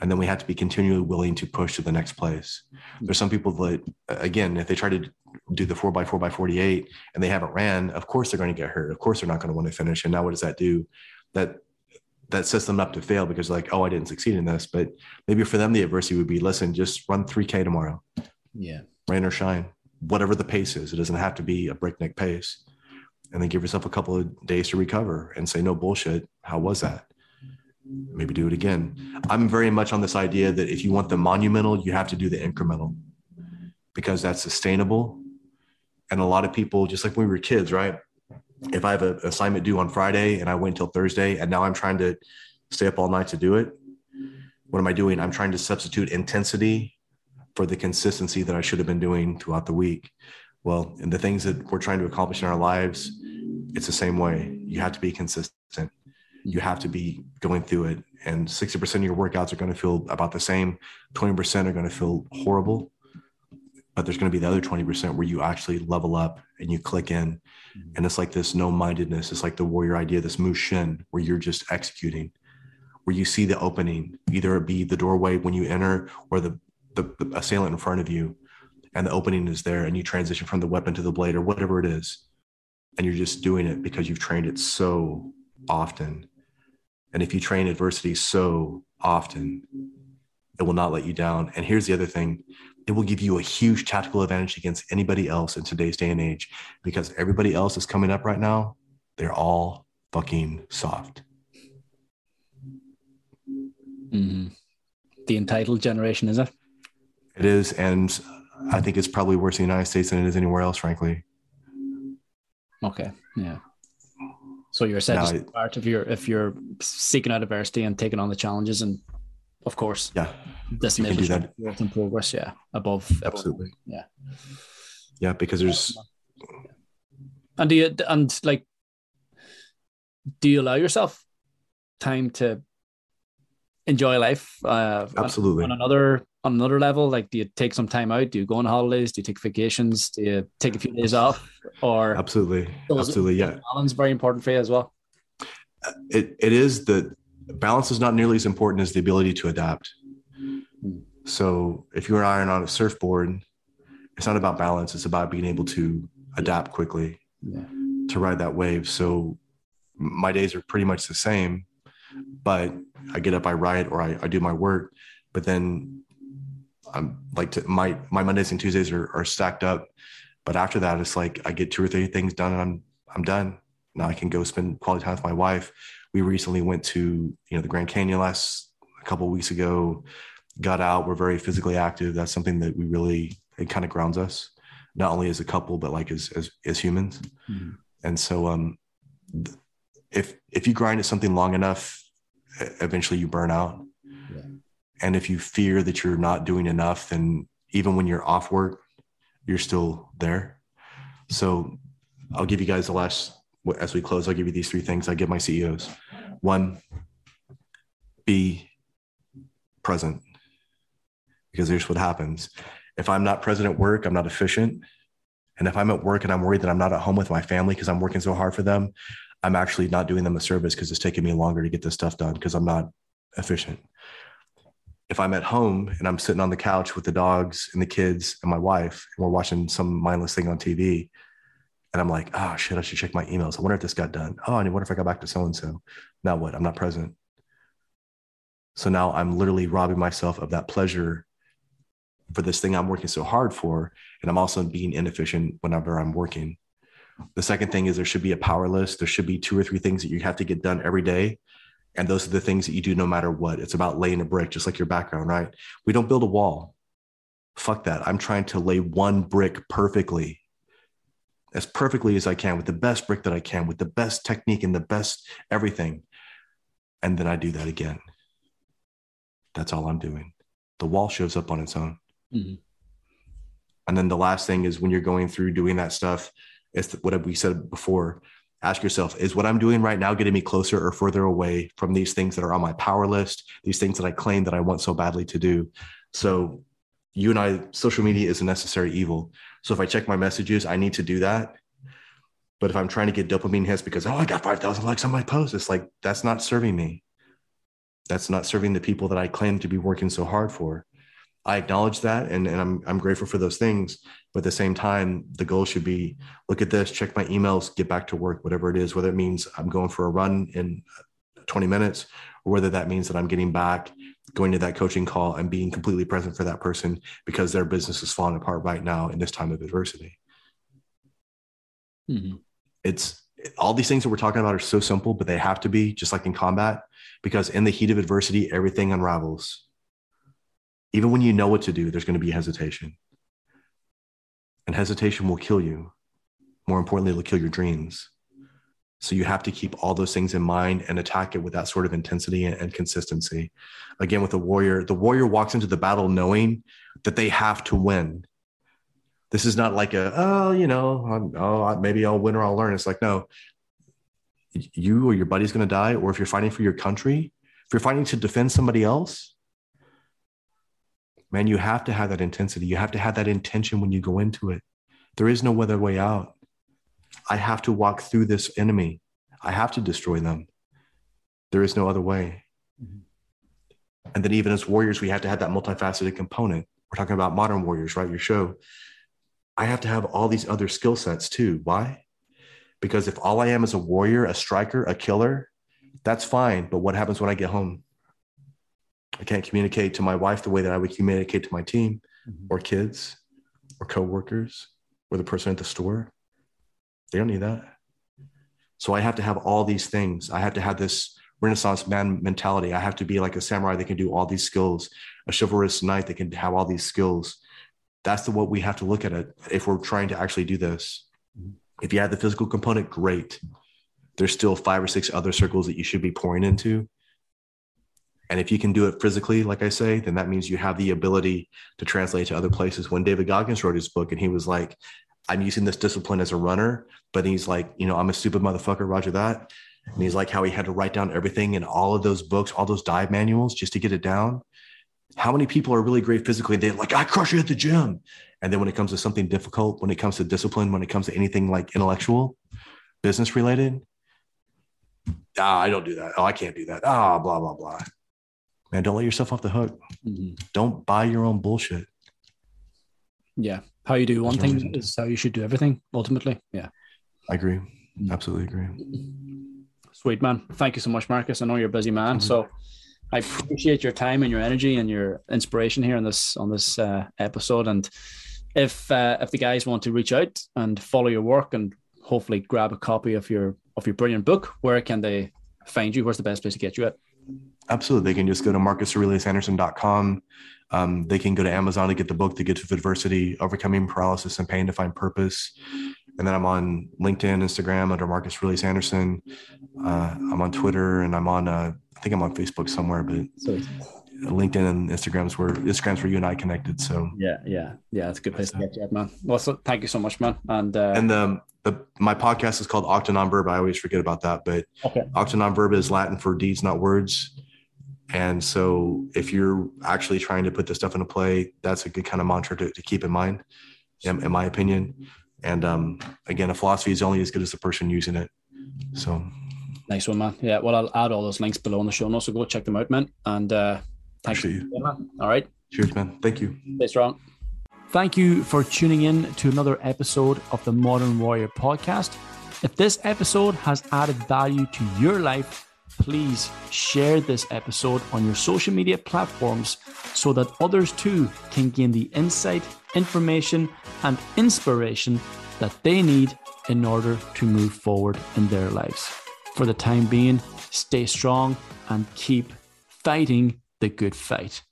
and then we have to be continually willing to push to the next place there's some people that again if they try to do the 4 by 4 by 48 and they haven't ran of course they're going to get hurt of course they're not going to want to finish and now what does that do that that sets them up to fail because like, oh, I didn't succeed in this. But maybe for them, the adversity would be, listen, just run 3K tomorrow. Yeah. Rain or shine, whatever the pace is. It doesn't have to be a breakneck pace. And then give yourself a couple of days to recover and say, no bullshit. How was that? Maybe do it again. I'm very much on this idea that if you want the monumental, you have to do the incremental because that's sustainable. And a lot of people, just like when we were kids, right? if I have an assignment due on Friday and I wait until Thursday and now I'm trying to stay up all night to do it, what am I doing? I'm trying to substitute intensity for the consistency that I should have been doing throughout the week. Well, and the things that we're trying to accomplish in our lives, it's the same way. You have to be consistent. You have to be going through it. And 60% of your workouts are going to feel about the same. 20% are going to feel horrible but there's going to be the other 20% where you actually level up and you click in mm-hmm. and it's like this no mindedness it's like the warrior idea this mushin where you're just executing where you see the opening either it be the doorway when you enter or the, the, the assailant in front of you and the opening is there and you transition from the weapon to the blade or whatever it is and you're just doing it because you've trained it so often and if you train adversity so often it will not let you down and here's the other thing it will give you a huge tactical advantage against anybody else in today's day and age because everybody else is coming up right now. They're all fucking soft. Mm-hmm. The entitled generation, is it? It is. And I think it's probably worse in the United States than it is anywhere else, frankly. Okay. Yeah. So you're said part if you're if you're seeking out adversity and taking on the challenges and of course. Yeah. This you can do that. Growth and progress. Yeah. Above. Absolutely. Above, yeah. Yeah. Because there's. And do you, and like, do you allow yourself time to enjoy life? Uh, Absolutely. On, on another, on another level, like, do you take some time out? Do you go on holidays? Do you take vacations? Do you take a few days off? Or absolutely, absolutely, yeah. Balance is very important for you as well. Uh, it it is the balance is not nearly as important as the ability to adapt. Hmm. So if you're iron on a surfboard, it's not about balance. It's about being able to adapt quickly yeah. to ride that wave. So my days are pretty much the same, but I get up, I ride, or I, I do my work. But then I'm like to, my my Mondays and Tuesdays are, are stacked up. But after that, it's like I get two or three things done, and I'm I'm done. Now I can go spend quality time with my wife we recently went to you know the Grand Canyon last a couple weeks ago. Got out. We're very physically active. That's something that we really it kind of grounds us, not only as a couple but like as as, as humans. Mm-hmm. And so, um, if if you grind at something long enough, eventually you burn out. And if you fear that you're not doing enough, then even when you're off work, you're still there. So I'll give you guys the last as we close, I'll give you these three things I give my CEOs. One, be present. Because here's what happens. If I'm not present at work, I'm not efficient. And if I'm at work and I'm worried that I'm not at home with my family because I'm working so hard for them, I'm actually not doing them a service because it's taking me longer to get this stuff done because I'm not efficient. If I'm at home and I'm sitting on the couch with the dogs and the kids and my wife, and we're watching some mindless thing on TV, and I'm like, oh shit, I should check my emails. I wonder if this got done. Oh, I wonder if I got back to so and so. Now what? I'm not present. So now I'm literally robbing myself of that pleasure for this thing I'm working so hard for. And I'm also being inefficient whenever I'm working. The second thing is there should be a power list. There should be two or three things that you have to get done every day. And those are the things that you do no matter what. It's about laying a brick, just like your background, right? We don't build a wall. Fuck that. I'm trying to lay one brick perfectly as perfectly as I can with the best brick that I can, with the best technique and the best everything. And then I do that again. That's all I'm doing. The wall shows up on its own. Mm-hmm. And then the last thing is when you're going through doing that stuff, it's what we said before. Ask yourself, is what I'm doing right now getting me closer or further away from these things that are on my power list, these things that I claim that I want so badly to do? So you and I, social media is a necessary evil. So if I check my messages, I need to do that. But if I'm trying to get dopamine hits because, oh, I got 5,000 likes on my post, it's like, that's not serving me. That's not serving the people that I claim to be working so hard for. I acknowledge that and, and I'm, I'm grateful for those things. But at the same time, the goal should be look at this, check my emails, get back to work, whatever it is, whether it means I'm going for a run in 20 minutes, or whether that means that I'm getting back, going to that coaching call, and being completely present for that person because their business is falling apart right now in this time of adversity. Mm-hmm. It's all these things that we're talking about are so simple, but they have to be just like in combat because in the heat of adversity, everything unravels. Even when you know what to do, there's going to be hesitation. And hesitation will kill you. More importantly, it'll kill your dreams. So you have to keep all those things in mind and attack it with that sort of intensity and, consistency. Again, with the warrior, the warrior walks into the battle knowing that they have to win. This is not like a, oh, you know, oh, maybe I'll win or I'll learn. It's like, no, you or your buddy's going to die. Or if you're fighting for your country, if you're fighting to defend somebody else, man, you have to have that intensity. You have to have that intention when you go into it. There is no other way out. I have to walk through this enemy. I have to destroy them. There is no other way. Mm-hmm. And then, even as warriors, we have to have that multifaceted component. We're talking about modern warriors, right? Your show. I have to have all these other skill sets too. Why? Because if all I am is a warrior, a striker, a killer, that's fine. But what happens when I get home? I can't communicate to my wife the way that I would communicate to my team mm-hmm. or kids or coworkers or the person at the store. They don't need that. So I have to have all these things. I have to have this Renaissance man mentality. I have to be like a samurai that can do all these skills, a chivalrous knight that can have all these skills that's the what we have to look at it if we're trying to actually do this. If you have the physical component, great. There's still five or six other circles that you should be pouring into. And if you can do it physically, like I say, then that means you have the ability to translate to other places. When David Goggins wrote his book and he was like, I'm using this discipline as a runner, but he's like, you know, I'm a stupid motherfucker, Roger that. And he's like how he had to write down everything in all of those books, all those dive manuals just to get it down how many people are really great physically they're like, I crush you at the gym. And then when it comes to something difficult, when it comes to discipline, when it comes to anything like intellectual, business related, ah, I don't do that. Oh, I can't do that. Ah, blah, blah, blah. Man, don't let yourself off the hook. Mm-hmm. Don't buy your own bullshit. Yeah. How you do one thing is how you should do everything ultimately. Yeah. I agree. Mm-hmm. Absolutely agree. Sweet man. Thank you so much, Marcus. I know you're a busy man. Mm-hmm. So I appreciate your time and your energy and your inspiration here on this on this uh, episode. And if uh, if the guys want to reach out and follow your work and hopefully grab a copy of your of your brilliant book, where can they find you? Where's the best place to get you at? Absolutely. They can just go to marcusaureliusanderson.com. Um, they can go to Amazon to get the book, The Gift of Adversity, Overcoming Paralysis and Pain to Find Purpose. And then I'm on LinkedIn, Instagram under Marcus Aurelius Anderson. Uh, I'm on Twitter and I'm on uh, think I'm on Facebook somewhere, but so, LinkedIn and Instagram's where Instagram's where you and I connected. So yeah, yeah, yeah, it's a good place to get you, man. Well, so thank you so much, man. And uh, and the, the my podcast is called Acta Non Verba. I always forget about that, but okay. Non is Latin for deeds, not words. And so, if you're actually trying to put this stuff into play, that's a good kind of mantra to, to keep in mind, in, in my opinion. And um, again, a philosophy is only as good as the person using it. So Nice one, man. Yeah, well, I'll add all those links below in the show notes, so go check them out, man. And uh, thanks. You. All right. Cheers, man. Thank you. Stay strong. Thank you for tuning in to another episode of the Modern Warrior podcast. If this episode has added value to your life, please share this episode on your social media platforms so that others too can gain the insight, information, and inspiration that they need in order to move forward in their lives for the time being, stay strong and keep fighting the good fight.